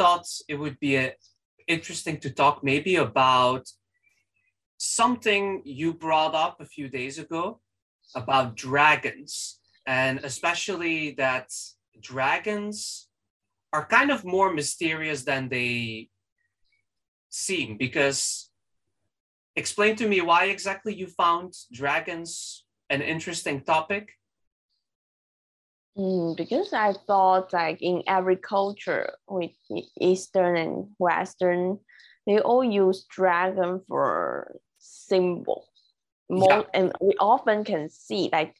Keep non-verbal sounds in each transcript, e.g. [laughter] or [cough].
thought it would be a, interesting to talk maybe about something you brought up a few days ago about dragons, and especially that dragons are kind of more mysterious than they seem. Because explain to me why exactly you found dragons an interesting topic. Mm, because I thought like in every culture with Eastern and Western, they all use dragon for symbol. More, yeah. And we often can see like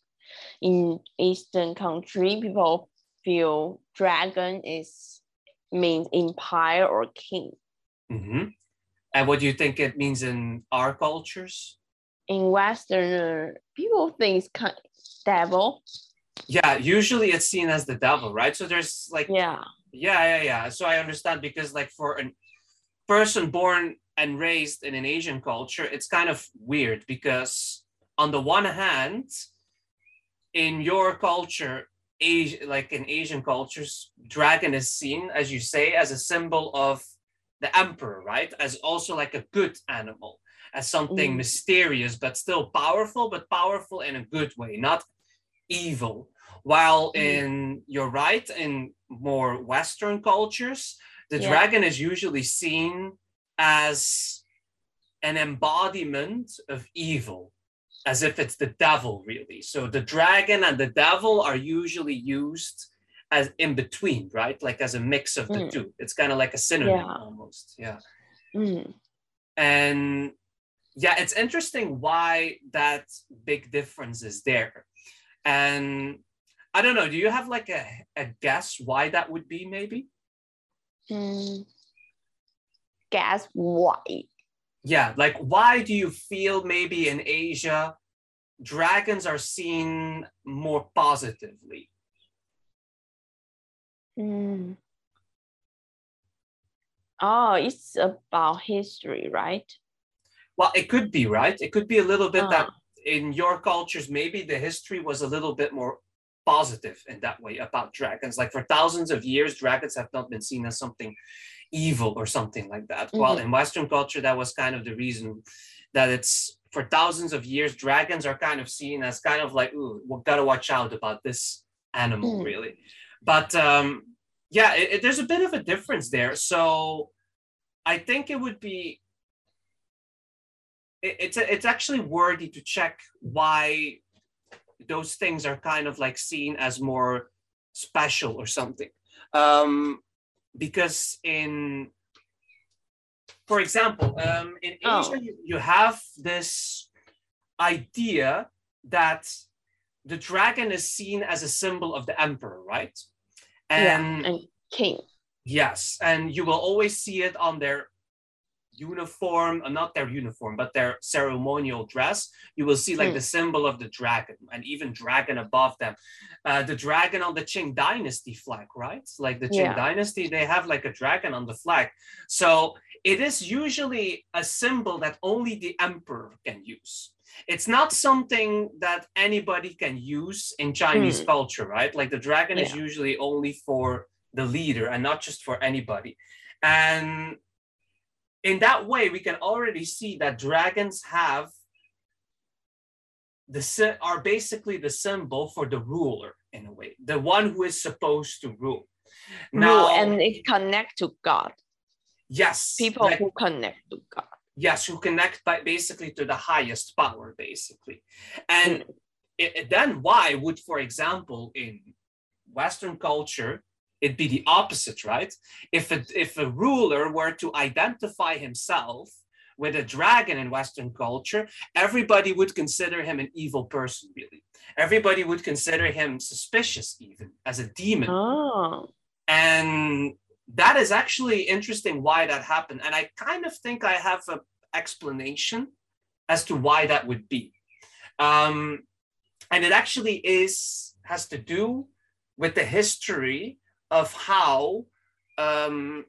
in Eastern country, people feel dragon is means empire or king. Mm-hmm. And what do you think it means in our cultures? In Western, people think it's kind of devil yeah usually it's seen as the devil right? So there's like yeah. Yeah yeah yeah. So i understand because like for a person born and raised in an asian culture it's kind of weird because on the one hand in your culture Asia, like in asian cultures dragon is seen as you say as a symbol of the emperor right? As also like a good animal as something mm. mysterious but still powerful but powerful in a good way not evil. While mm. in you're right, in more Western cultures, the yeah. dragon is usually seen as an embodiment of evil, as if it's the devil, really. So the dragon and the devil are usually used as in between, right? Like as a mix of the mm. two. It's kind of like a synonym yeah. almost. Yeah. Mm. And yeah, it's interesting why that big difference is there. And I don't know, do you have like a, a guess why that would be maybe? Mm, guess why? Yeah, like why do you feel maybe in Asia dragons are seen more positively? Mm. Oh, it's about history, right? Well, it could be, right? It could be a little bit that in your cultures, maybe the history was a little bit more positive in that way about dragons. Like for thousands of years, dragons have not been seen as something evil or something like that. Mm-hmm. Well, in Western culture, that was kind of the reason that it's for thousands of years, dragons are kind of seen as kind of like, ooh, we gotta watch out about this animal, mm. really. But um, yeah, it, it, there's a bit of a difference there. So I think it would be it's it's actually worthy to check why those things are kind of like seen as more special or something. Um because in for example um in oh. asia you, you have this idea that the dragon is seen as a symbol of the emperor right? And, yeah, and king. Yes and you will always see it on their uniform, uh, not their uniform, but their ceremonial dress, you will see like mm. the symbol of the dragon and even dragon above them. Uh, the dragon on the Qing dynasty flag, right? Like the Qing yeah. dynasty, they have like a dragon on the flag. So it is usually a symbol that only the emperor can use. It's not something that anybody can use in Chinese mm. culture, right? Like the dragon yeah. is usually only for the leader and not just for anybody. And in that way, we can already see that dragons have the are basically the symbol for the ruler in a way, the one who is supposed to rule. Now, and it connect to God. Yes, people like, who connect to God. Yes, who connect by basically to the highest power, basically, and mm. it, then why would, for example, in Western culture, it'd be the opposite, right? If a, if a ruler were to identify himself with a dragon in Western culture, everybody would consider him an evil person, really. Everybody would consider him suspicious, even as a demon. Oh. And that is actually interesting why that happened. And I kind of think I have an explanation as to why that would be. Um, and it actually is has to do with the history of how um,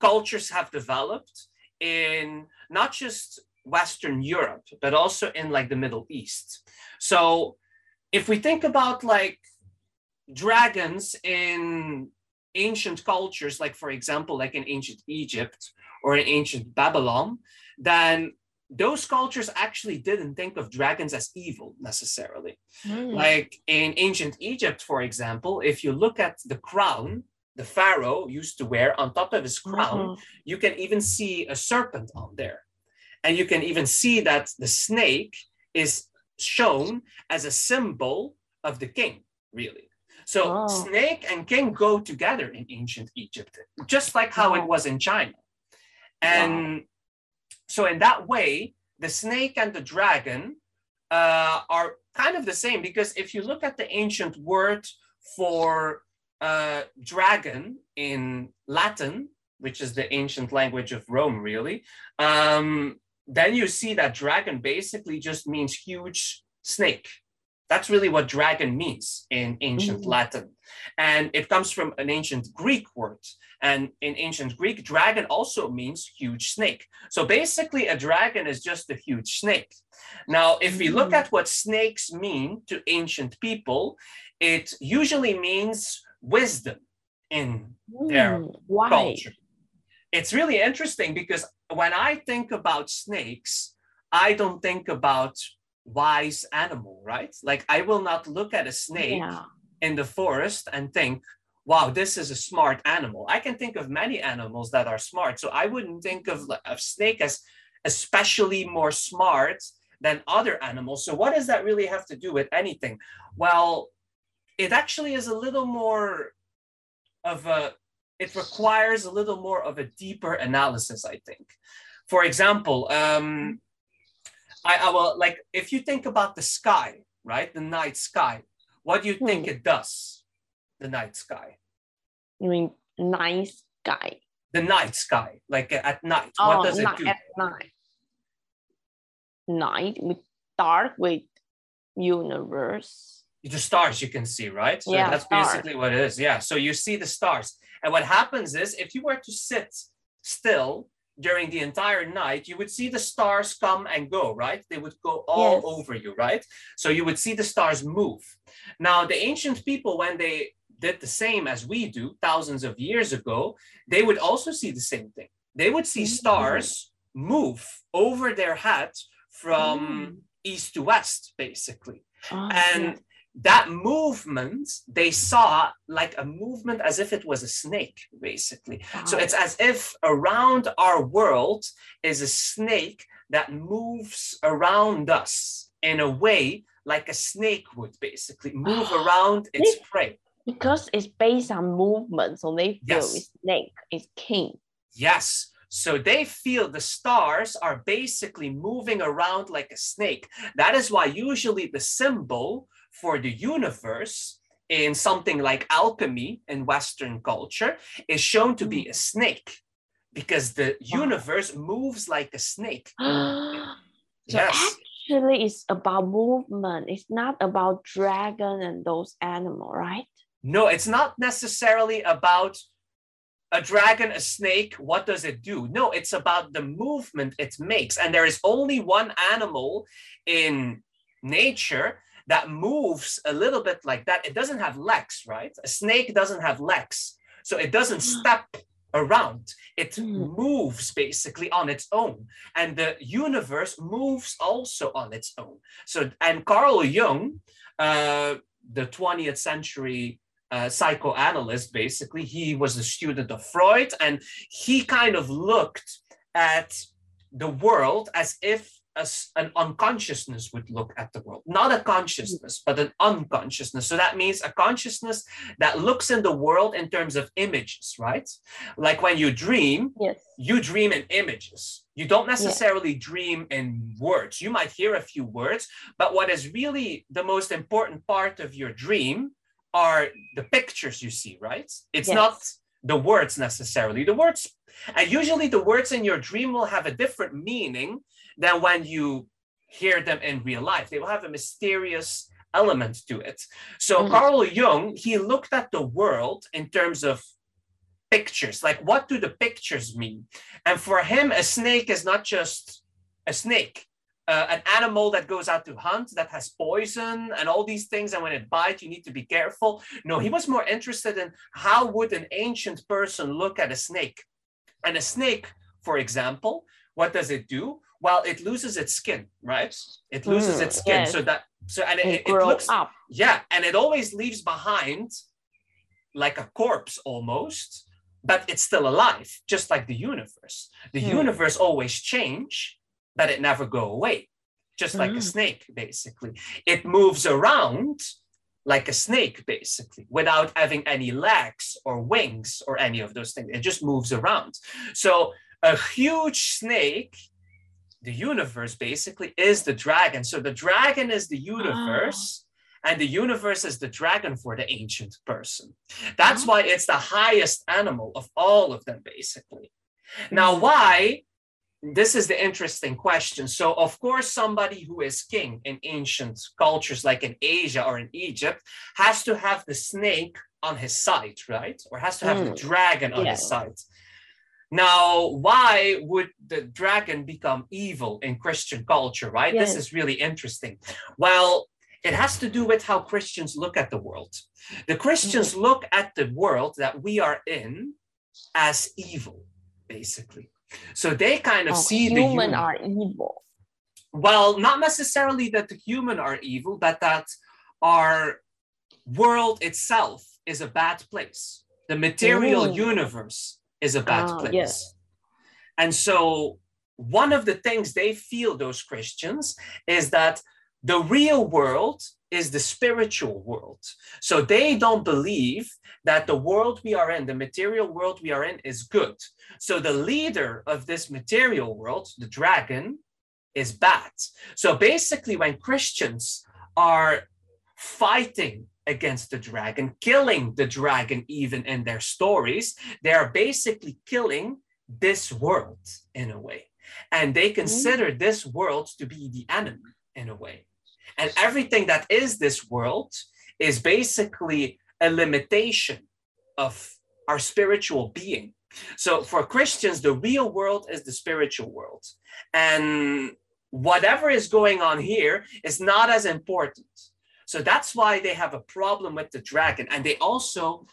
cultures have developed in not just Western Europe, but also in like the Middle East. So if we think about like dragons in ancient cultures, like for example, like in ancient Egypt or in ancient Babylon, then those cultures actually didn't think of dragons as evil necessarily. Mm. Like in ancient Egypt, for example, if you look at the crown the pharaoh used to wear on top of his crown, Mhm. you can even see a serpent on there. And you can even see that the snake is shown as a symbol of the king, really. So Oh. snake and king go together in ancient Egypt, just like how it was in China. And so in that way, the snake and the dragon uh, are kind of the same because if you look at the ancient word for uh, dragon in Latin, which is the ancient language of Rome, really, um, then you see that dragon basically just means huge snake. That's really what dragon means in ancient Mhm. Latin. And it comes from an ancient Greek word. And in ancient Greek, dragon also means huge snake. So basically, a dragon is just a huge snake. Now, if we look Mm. at what snakes mean to ancient people, it usually means wisdom in their Mm, Why? culture. It's really interesting because when I think about snakes, I don't think about wise animal, right? Like I will not look at a snake Yeah. in the forest and think, wow, this is a smart animal. I can think of many animals that are smart. So I wouldn't think of a snake as especially more smart than other animals. So what does that really have to do with anything? Well, it actually is a little more of a it requires a little more of a deeper analysis, I think. For example, um, I, I will like if you think about the sky, right? The night sky. What do you think Hmm. it does? The night sky. You mean nice guy? The night sky, like uh, at night. Oh, what does it night do? at night. Night with dark with universe. the stars you can see, right? So Yeah, that's stars. basically what it is. Yeah. So you see the stars. And what happens is if you were to sit still during the entire night, you would see the stars come and go, right? They would go all Yes. over you, right? So you would see the stars move. Now, the ancient people, when they did the same as we do thousands of years ago, they would also see the same thing. They would see Mm. stars move over their head from Mm. east to west, basically Oh, and. That movement they saw like a movement as if it was a snake basically so it's as if around our world is a snake that moves around us in a way like a snake would basically move [gasps] around its prey because it's based on movement, so they feel Yes. it's snake is king. Yes. So they feel the stars are basically moving around like a snake. That is why usually the symbol for the universe in something like alchemy in Western culture is shown to be a mm. snake because the universe moves like a snake. [gasps] so Yes. actually, it's about movement. It's not about dragon and those animal, right? No, it's not necessarily about a dragon, a snake. What does it do? No, it's about the movement it makes. And there is only one animal in nature that moves a little bit like that. It doesn't have legs, right? A snake doesn't have legs. So it doesn't step around. It Mm. moves basically on its own. And the universe moves also on its own. So, and Carl Jung, uh, the 20th century uh, psychoanalyst, basically, he was a student of Freud, and he kind of looked at the world as if as an unconsciousness would look at the world. Not a consciousness, but an unconsciousness. So that means a consciousness that looks in the world in terms of images, right? Like when you dream, Yes. you dream in images. You don't necessarily dream in words. You might hear a few words, but what is really the most important part of your dream are the pictures you see, right? It's Yes. not the words necessarily. The words, and usually the words in your dream will have a different meaning than when you hear them in real life. They will have a mysterious element to it. So Mhm. Carl Jung, he looked at the world in terms of pictures. Like, what do the pictures mean? And for him, a snake is not just a snake. uh, an animal that goes out to hunt that has poison and all these things and when it bites you need to be careful no he was more interested in how would an ancient person look at a snake and a snake for example what does it do well it loses its skin right it loses Mm, its skin yes. so that so and it, And it, it looks up. yeah and it always leaves behind like a corpse almost but it's still alive just like the universe the Hmm. universe always change but it never go away just like a Mm. snake basically it moves around like a snake basically without having any legs or wings or any of those things it just moves around so a huge snake the universe basically is the dragon. So the dragon is the universe and the universe is the dragon for the ancient person. That's why it's the highest animal of all of them basically. Now Mm. why? This is the interesting question. So of course somebody who is king in ancient cultures like in asia or in egypt has to have the snake on his side right? Or has to have the Mm. dragon on his Yeah. side now why would the dragon become evil in christian culture right? This is really interesting. Well it has to do with how christians look at the world. The christians mm-hmm. look at the world that we are in as evil basically. So they kind of Oh, see the human human. are evil. well not necessarily that the human are evil but that our world itself is a bad place. The material universe is a bad Ah, place yes. and so one of the things they feel those christians is that the real world is the spiritual world so they don't believe that the world we are in the material world we are in is good so the leader of this material world the dragon is bad. So basically, when Christians are fighting against the dragon, killing the dragon even in their stories, they are basically killing this world in a way. And they mm-hmm. consider this world to be the enemy in a way. And everything that is this world is basically a limitation of our spiritual being. So for Christians, the real world is the spiritual world. And whatever is going on here is not as important. So that's why they have a problem with the dragon. And they also,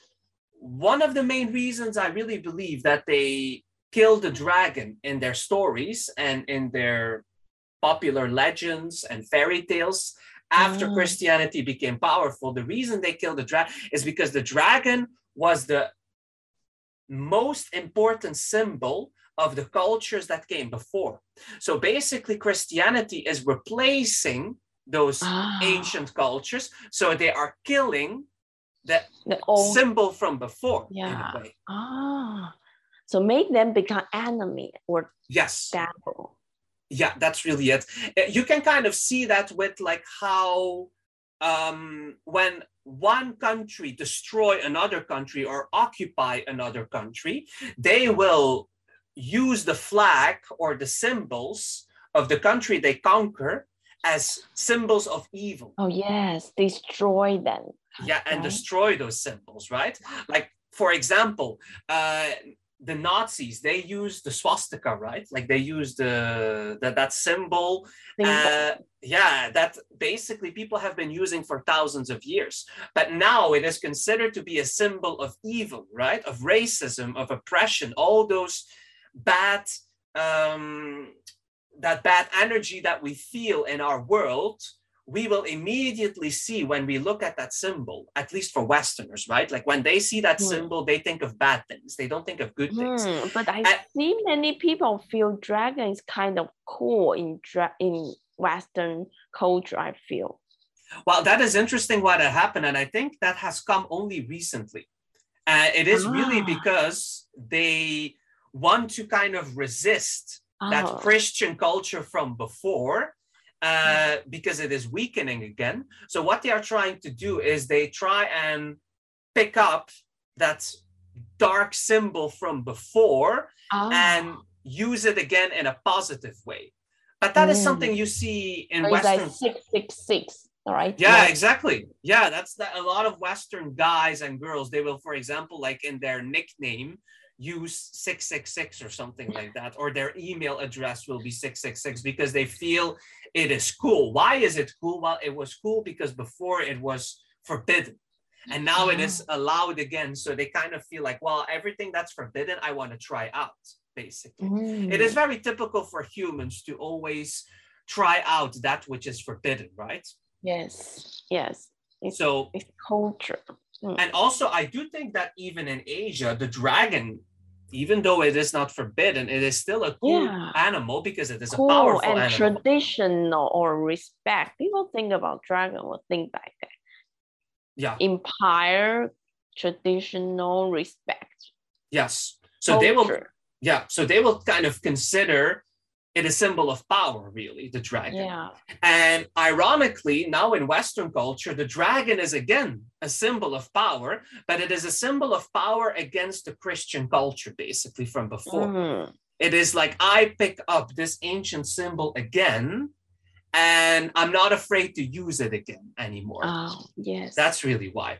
one of the main reasons I really believe that they kill the dragon in their stories and in their popular legends and fairy tales after Mm. Christianity became powerful, the reason they killed the dragon is because the dragon was the most important symbol of the cultures that came before. So basically, Christianity is replacing those Ah, [gasps] ancient cultures. So they are killing the the old, symbol from before. in a Yeah. way. ah, so make them become enemy or Yes. devil. yeah that's really it Uh, you can kind of see that with like how um when one country destroy another country or occupy another country they will use the flag or the symbols of the country they conquer as symbols of evil Oh yes, destroy them. yeah and Right. destroy those symbols right like for example uh the nazis they use the swastika right like they use the, the that symbol Symbol. uh, yeah that basically people have been using for thousands of years but now it is considered to be a symbol of evil right of racism of oppression all those bad um that bad energy that we feel in our world we will immediately see when we look at that symbol at least for westerners right like when they see that Hmm. symbol they think of bad things they don't think of good things Hmm, but I I- see many people feel dragon is kind of cool in dra- in Western culture. I feel. Well, that is interesting why that happened. And I think that has come only recently. Uh, it is really Ah. because they want to kind of resist that Oh, Christian culture from before uh, because it is weakening again. So, what they are trying to do is they try and pick up that dark symbol from before oh. and use it again in a positive way. But that is Mm. something you see in So Western like six six six. All right. yeah, exactly. Yeah, that's that. A lot of Western guys and girls, they will, for example, like in their nickname, use 666 or something like that, or their email address will be 666 because they feel it is cool. Why is it cool? Well, it was cool because before it was forbidden. And now it is allowed again. So they kind of feel like, well, everything that's forbidden, I want to try out, basically. Mm. It is very typical for humans to always try out that which is forbidden, right? Yes. Yes. It's, So it's culture. Mm. And also, I do think that even in Asia, the dragon, even though it is not forbidden, it is still a cool Yeah. animal because it is a cool powerful and animal. traditional or respect. People think about dragon will think like that. yeah. Empire, traditional respect. Yes. So they will. Yeah. So they will kind of consider it a symbol of power, really, the dragon. Yeah. And ironically, now in Western culture, the dragon is again a symbol of power, but it is a symbol of power against the Christian culture, basically from before. Mm. It is like I pick up this ancient symbol again, and I'm not afraid to use it again anymore. Oh, yes. That's really why.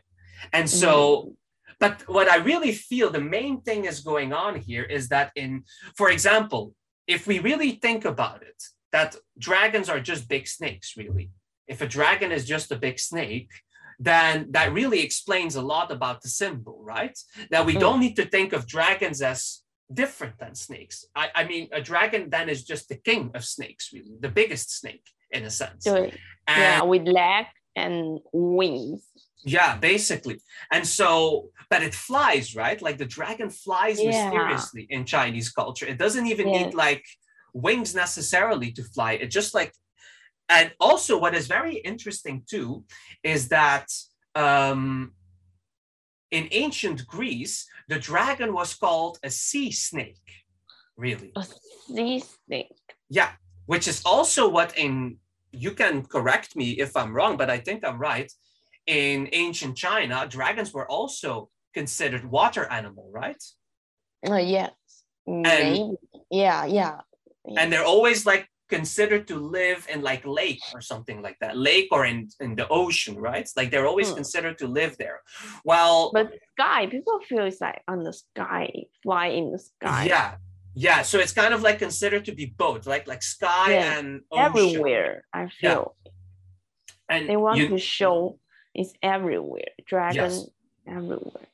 And so, but what I really feel the main thing is going on here is that, in, for example, if we really think about it, that dragons are just big snakes, really. If a dragon is just a big snake, then that really explains a lot about the symbol, right? That we Mm. don't need to think of dragons as different than snakes. I, I mean, a dragon then is just the king of snakes, really, the biggest snake in a sense. Yeah, with legs and wings. Yeah, basically. And so, but it flies, right? Like the dragon flies Yeah. mysteriously in Chinese culture. It doesn't even need like wings necessarily to fly. It just like, and also what is very interesting too is that um, in ancient Greece, the dragon was called a sea snake, really. A sea snake. Yeah, which is also what in you can correct me if I'm wrong, but I think I'm right. In ancient China, dragons were also considered water animal, right? Uh, yes. Maybe. Yeah, yeah. And they're always like considered to live in like lake or something like that, lake or in in the ocean, right? Like they're always Hmm. considered to live there. Well, But sky, people feel it's like on the sky, fly in the sky. yeah, yeah. So it's kind of like considered to be both, like like sky Yeah, and ocean. Everywhere, I feel. And They want you- to show it's everywhere. Dragon Yes. everywhere.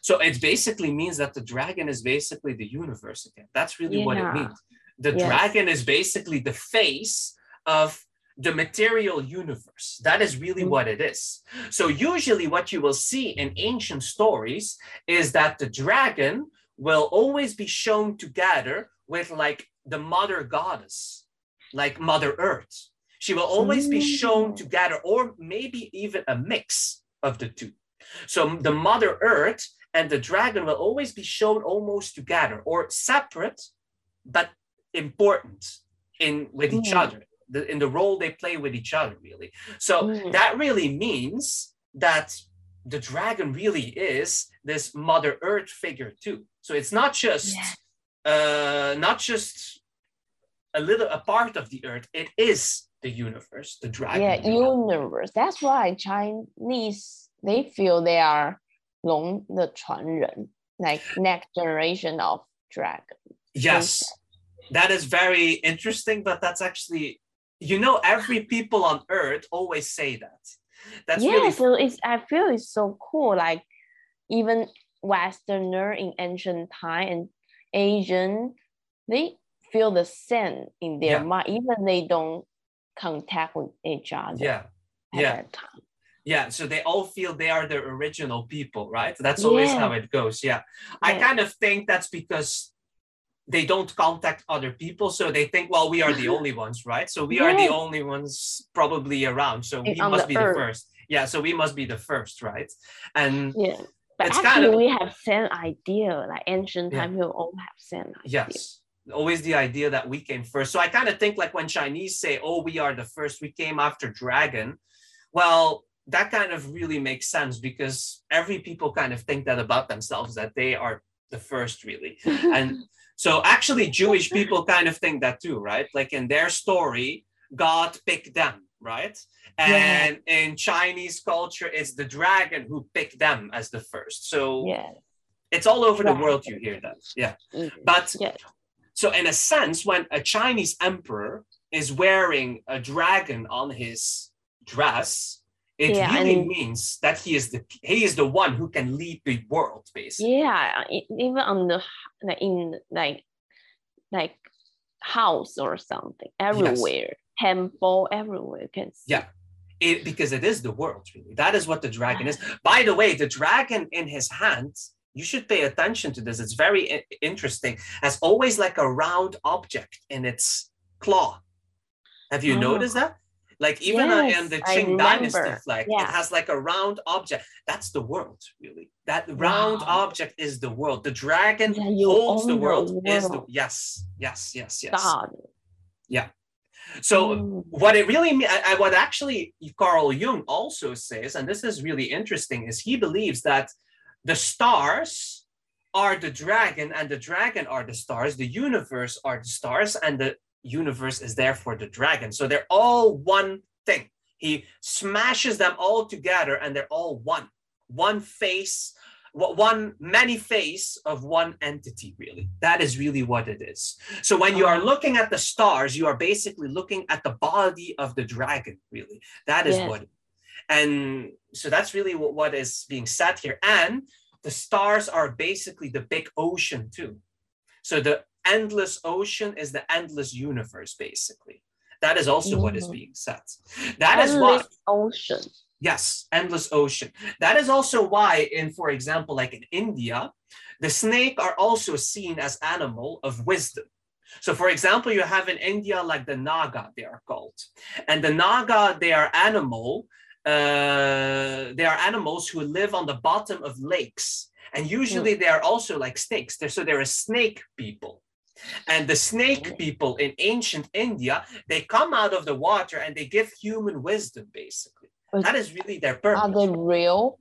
So it basically means that the dragon is basically the universe again. That's really what it means. The Yes. dragon is basically the face of the material universe. That is really Mhm. what it is. So usually what you will see in ancient stories is that the dragon will always be shown together with like the mother goddess, like Mother Earth. She will always be shown Mm. together, or maybe even a mix of the two. So the Mother Earth and the dragon will always be shown almost together or separate, but important in with each Mm. other, the, in the role they play with each other, really. So Mm. that really means that the dragon really is this Mother Earth figure too. So it's not just Yeah. uh, not just a little a part of the earth. It is the universe, the dragon. Yeah, universe. universe. That's why Chinese they feel they are long the Chuanren, like next generation of dragon. Yes. That is very interesting, but that's actually you know every people on earth always say that. That's yeah, really... so it's I feel it's so cool. Like even Westerner in ancient time and Asian, they feel the same in their yeah. mind, even they don't contact with each other yeah, at yeah. that time. yeah. So they all feel they are the original people, right? That's always Yeah. how it goes. Yeah. I kind of think that's because they don't contact other people. So they think, well, we are the [laughs] only ones, right? So we are the only ones probably around. So we On must the be earth. the first. Yeah. So we must be the first, right? And Yeah. But actually, kind of- we have same idea. Like ancient Yeah. time, we all have same idea. Yes. Always the idea that we came first. So I kind of think like when Chinese say, oh, we are the first, we came after dragon. Well, that kind of really makes sense because every people kind of think that about themselves, that they are the first, really. [laughs] And so actually, Jewish people kind of think that too, right? Like in their story, God picked them, right? Yeah. And in Chinese culture, it's the dragon who picked them as the first. So yeah. It's all over the world you hear that. Yeah. Mm. But Yeah. So in a sense, when a Chinese emperor is wearing a dragon on his dress, it Yeah, really means that he is the he is the one who can lead the world, basically. Yeah, even on the like in like like house or something everywhere, temple everywhere you can see. Yeah. It, because it is the world, really. That is what the dragon is. By the way, the dragon in his hand, you should pay attention to this. It's very interesting. Has always like a round object in its claw. Have you Oh. noticed that? Like even uh, in the Qing Dynasty flag, it has like a round object. That's the world, really. That round Wow. object is the world. The dragon Yeah, holds the own the world. Is the yes, yes, yes, yes. God. Yeah. So Mm. what it really mean, I, I- what actually Carl Jung also says, and this is really interesting, is he believes that the stars are the dragon, and the dragon are the stars. The universe are the stars, and the universe is therefore the dragon. So they're all one thing. He smashes them all together, and they're all one, one face, one many face of one entity. Really, that is really what it is. So when you are looking at the stars, you are basically looking at the body of the dragon, really. That is Yes. what. And so that's really what, what is being said here. And the stars are basically the big ocean too. So the endless ocean is the endless universe, basically. That is also what is Mm. being said. That is why Endless ocean. Yes, endless ocean. That is also why, in for example, like in India, the snake are also seen as animal of wisdom. So, for example, you have in India like the Naga, they are called, and the Naga they are animal. Uh, they are animals who live on the bottom of lakes, and usually they are also like snakes. They're, so they're a snake people. And the snake people in ancient India, they come out of the water and they give human wisdom, basically. But That is really their purpose. Are they real?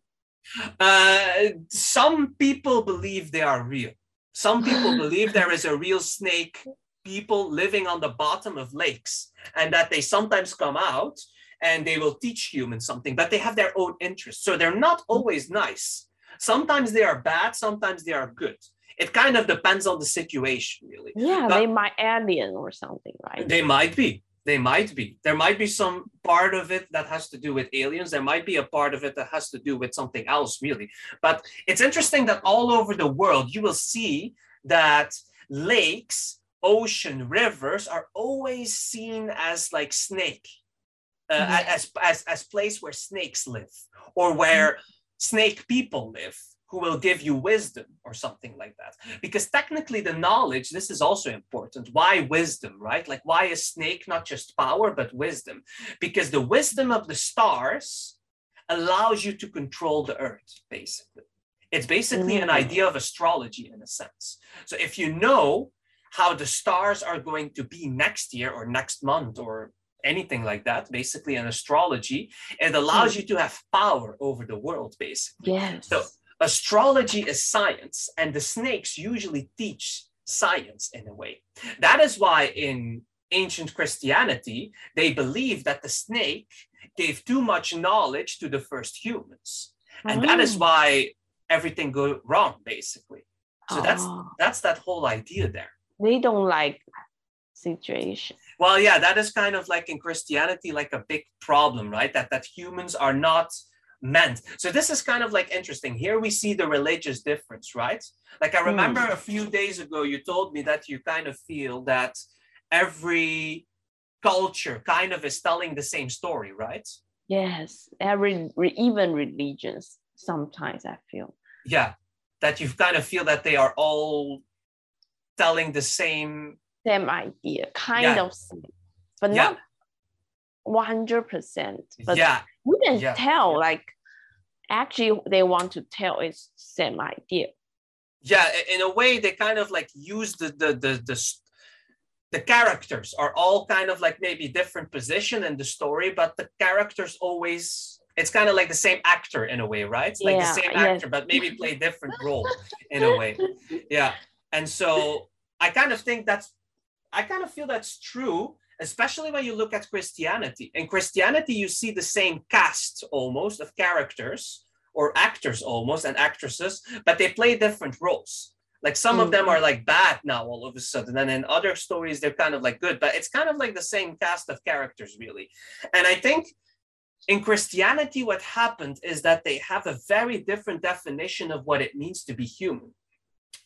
Uh, some people believe they are real. Some people [laughs] believe there is a real snake people living on the bottom of lakes and that they sometimes come out and they will teach humans something, but they have their own interests. So they're not always nice. Sometimes they are bad, sometimes they are good. It kind of depends on the situation, really. Yeah, But- they might alien or something, right? They might be. They might be. There might be some part of it that has to do with aliens. There might be a part of it that has to do with something else, really. But it's interesting that all over the world, you will see that lakes, ocean, rivers are always seen as like snake, uh, Yeah. as, as, as place where snakes live or where snake people live who will give you wisdom or something like that. Because technically, the knowledge, this is also important. Why wisdom, right? Like, why is snake not just power, but wisdom? Because the wisdom of the stars allows you to control the earth, basically. It's basically an Mm. idea of astrology in a sense. So, if you know how the stars are going to be next year or next month or anything like that, basically in astrology, it allows hmm. you to have power over the world, basically. Yes. So astrology is science, and the snakes usually teach science in a way. That is why in ancient Christianity, they believed that the snake gave too much knowledge to the first humans. And that is Oh. why everything go wrong, basically. So that's Oh, that's that whole idea there. they don't like situation. Well, yeah, that is kind of like in Christianity, like a big problem, right? That that humans are not meant. So this is kind of like interesting. Here we see the religious difference, right? Like I hmm. remember a few days ago, you told me that you kind of feel that every culture kind of is telling the same story, right? Yes, every re- even religions. Sometimes I feel. Yeah, that you kind of feel that they are all telling the same. Same idea, kind Yeah. of same, but Yeah. not one hundred percent. But yeah, you can yeah, tell, like, actually, they want to tell it's same idea. yeah. In a way, they kind of like use the the the the. the characters are all kind of like maybe different position in the story, but the characters always it's kind of like the same actor in a way, right? Like Yeah, the same yes. actor, but maybe play different role in a way. [laughs] Yeah. And so I kind of think that's I kind of feel that's true, especially when you look at Christianity. In Christianity, you see the same cast almost of characters or actors almost and actresses, but they play different roles. Like some of them Mm. are like bad now all of a sudden, and in other stories they're kind of like good, but it's kind of like the same cast of characters, really. And I think in Christianity, what happened is that they have a very different definition of what it means to be human.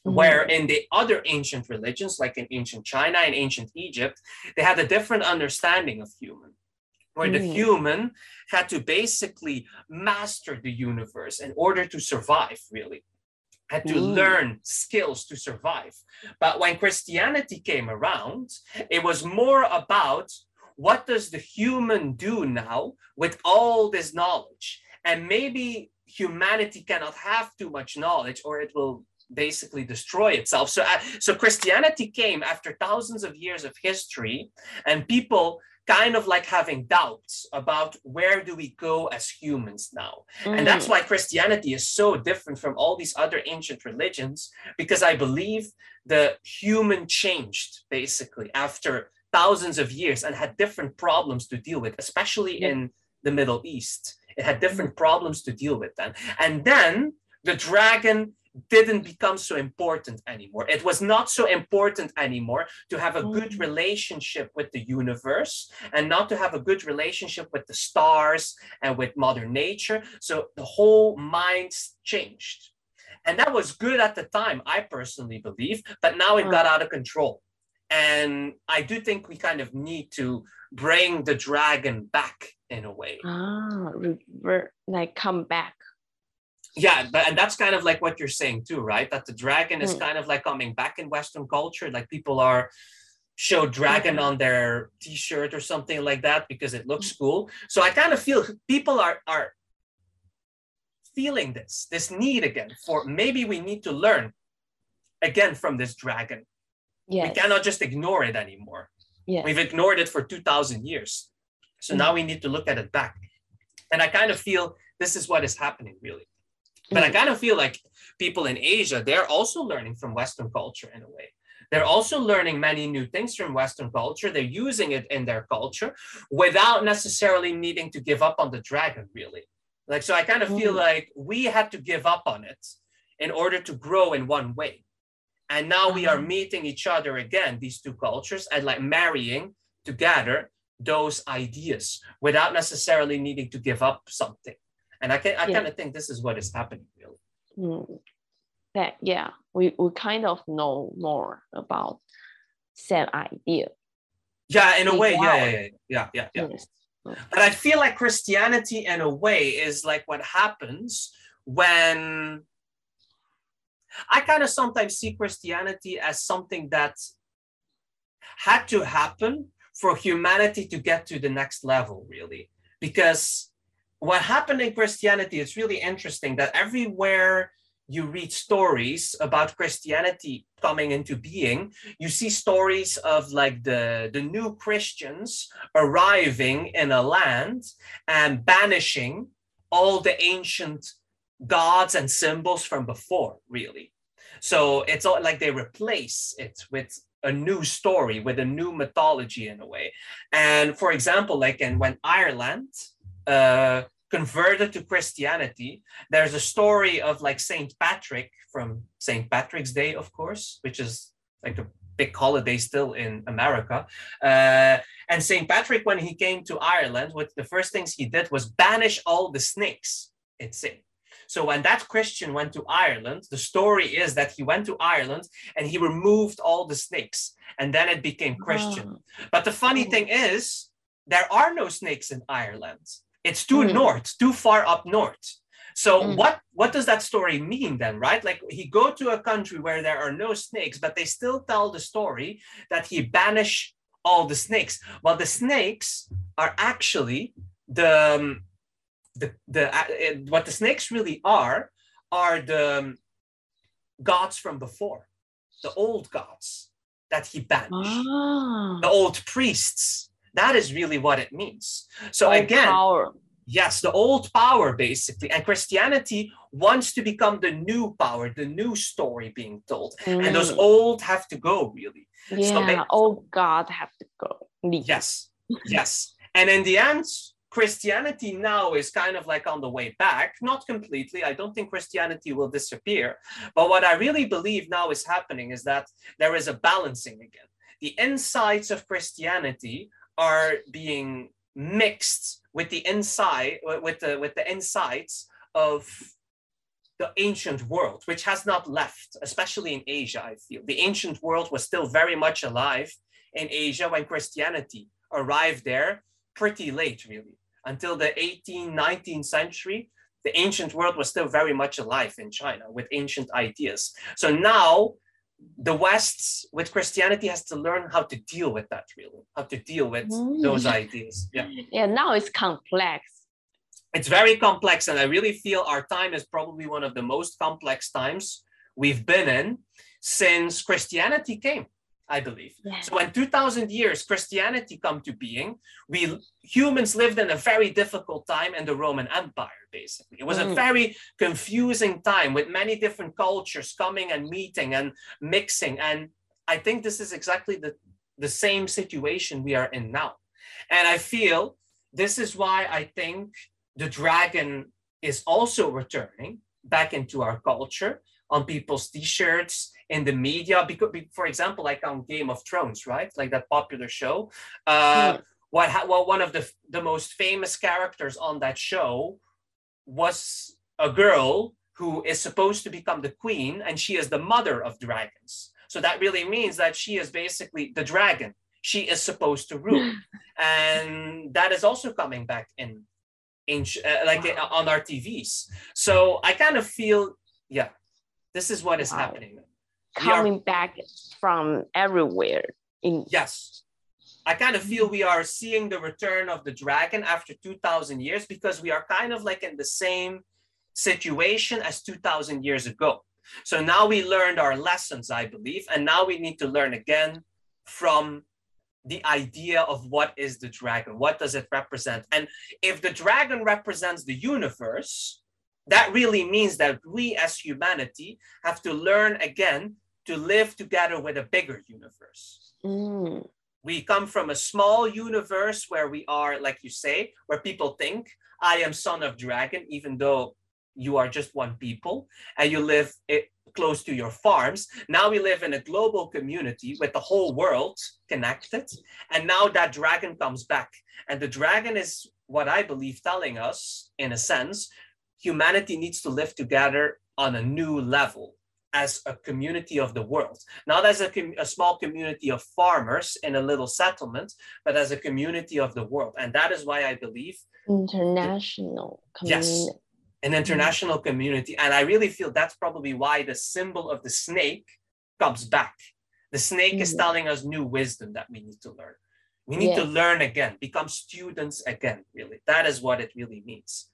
Where in the other ancient religions, like in ancient China and ancient Egypt, they had a different understanding of human, where the Mm. human had to basically master the universe in order to survive, really, had to Mm. learn skills to survive. But when Christianity came around, it was more about what does the human do now with all this knowledge? And maybe humanity cannot have too much knowledge or it will basically destroy itself. So, uh, so Christianity came after thousands of years of history, and people kind of like having doubts about where do we go as humans now. And that's Mm. why Christianity is so different from all these other ancient religions, because I believe the human changed basically after thousands of years and had different problems to deal with, especially Yeah. in the Middle East. It had different problems to deal with then. And then the dragon didn't become so important anymore. It was not so important anymore to have a good Mm. relationship with the universe and not to have a good relationship with the stars and with Mother Nature. So the whole mind changed. And that was good at the time, I personally believe, but now it got out of control. And I do think we kind of need to bring the dragon back in a way. ah, revert, like come back. Yeah, but and that's kind of like what you're saying too, right? That the dragon is Mm. kind of like coming back in Western culture. Like people are show dragon Mhm. on their t-shirt or something like that because it looks cool. So I kind of feel people are are feeling this, this need again for maybe we need to learn again from this dragon. Yes. We cannot just ignore it anymore. yes. We've ignored it for 2000 years. So Mm. now we need to look at it back. And I kind of feel this is what is happening really. But I kind of feel like people in Asia, they're also learning from Western culture in a way. They're also learning many new things from Western culture. They're using it in their culture without necessarily needing to give up on the dragon, really. Like, so I kind of feel Mm. like we had to give up on it in order to grow in one way. And now we are Ah. meeting each other again, these two cultures, and like marrying together those ideas without necessarily needing to give up something. And I can I Yeah. kind of think this is what is happening really. Mm. That yeah, we, we kind of know more about same idea. Yeah, in a way, yeah, yeah, yeah, yeah, yeah. But I feel like Christianity, in a way, is like what happens when I kind of sometimes see Christianity as something that had to happen for humanity to get to the next level, really. Because what happened in Christianity is really interesting that everywhere you read stories about Christianity coming into being, you see stories of like the, the new Christians arriving in a land and banishing all the ancient gods and symbols from before, really. So it's all like they replace it with a new story, with a new mythology in a way. And for example, like in when Ireland uh, converted to Christianity, there's a story of like Saint Patrick from Saint Patrick's Day, of course, which is like a big holiday still in America. Uh, and Saint Patrick, when he came to Ireland, what the first things he did was banish all the snakes. It's it. So when that Christian went to Ireland, the story is that he went to Ireland and he removed all the snakes, and then it became Christian. But the funny thing is, there are no snakes in Ireland. It's too Mm. north, too far up north. So Mm. what what does that story mean then, right? Like he go to a country where there are no snakes, but they still tell the story that he banished all the snakes. Well, the snakes are actually the um, the the uh, what the snakes really are are the um, gods from before, the old gods that he banished, Ah, the old priests. That is really what it means. So all again, power. Yes, the old power basically. And Christianity wants to become the new power, the new story being told. And those Mm, old have to go, really. yeah, ba- all God have to go. leave. Yes, yes. And in the end, Christianity now is kind of like on the way back, not completely. I don't think Christianity will disappear. But what I really believe now is happening is that there is a balancing again. The insights of Christianity are being mixed with the inside with the with the insights of the ancient world, which has not left, especially in Asia, I feel. The ancient world was still very much alive in Asia when Christianity arrived there pretty late, really. Until the 18th, 19th century, the ancient world was still very much alive in China with ancient ideas. So now the West with Christianity has to learn how to deal with that, really, how to deal with mm. those ideas. Yeah. Yeah, now it's complex. It's very complex. And I really feel our time is probably one of the most complex times we've been in since Christianity came. I believe. Yeah. So when 2000 years Christianity come to being, we humans lived in a very difficult time in the Roman Empire, basically. It was mm. a very confusing time with many different cultures coming and meeting and mixing. And I think this is exactly the, the same situation we are in now. And I feel this is why I think the dragon is also returning back into our culture on people's t-shirts in the media because for example like on game of thrones right like that popular show uh, mm. what well one of the the most famous characters on that show was a girl who is supposed to become the queen and she is the mother of dragons so that really means that she is basically the dragon she is supposed to rule [laughs] and that is also coming back in in uh, like wow. on our tvs so i kind of feel yeah this is what is wow. happening. Coming back from everywhere. In yes, I kind of feel we are seeing the return of the dragon after 2,000 years because we are kind of like in the same situation as 2,000 years ago. So now we learned our lessons, I believe, and now we need to learn again from the idea of what is the dragon, what does it represent, and if the dragon represents the universe, that really means that we as humanity have to learn again to live together with a bigger universe. Mm. We come from a small universe where we are, like you say, where people think, I am son of dragon, even though you are just one people and you live it, close to your farms. Now we live in a global community with the whole world connected. And now that dragon comes back. And the dragon is what I believe telling us, in a sense, humanity needs to live together on a new level as a community of the world, not as a, com- a, small community of farmers in a little settlement, but as a community of the world. And that is why I believe international community. Yes, an international mm-hmm. community. And I really feel that's probably why the symbol of the snake comes back. The snake mm-hmm. is telling us new wisdom that we need to learn. We need yes. to learn again, become students again, really. That is what it really means.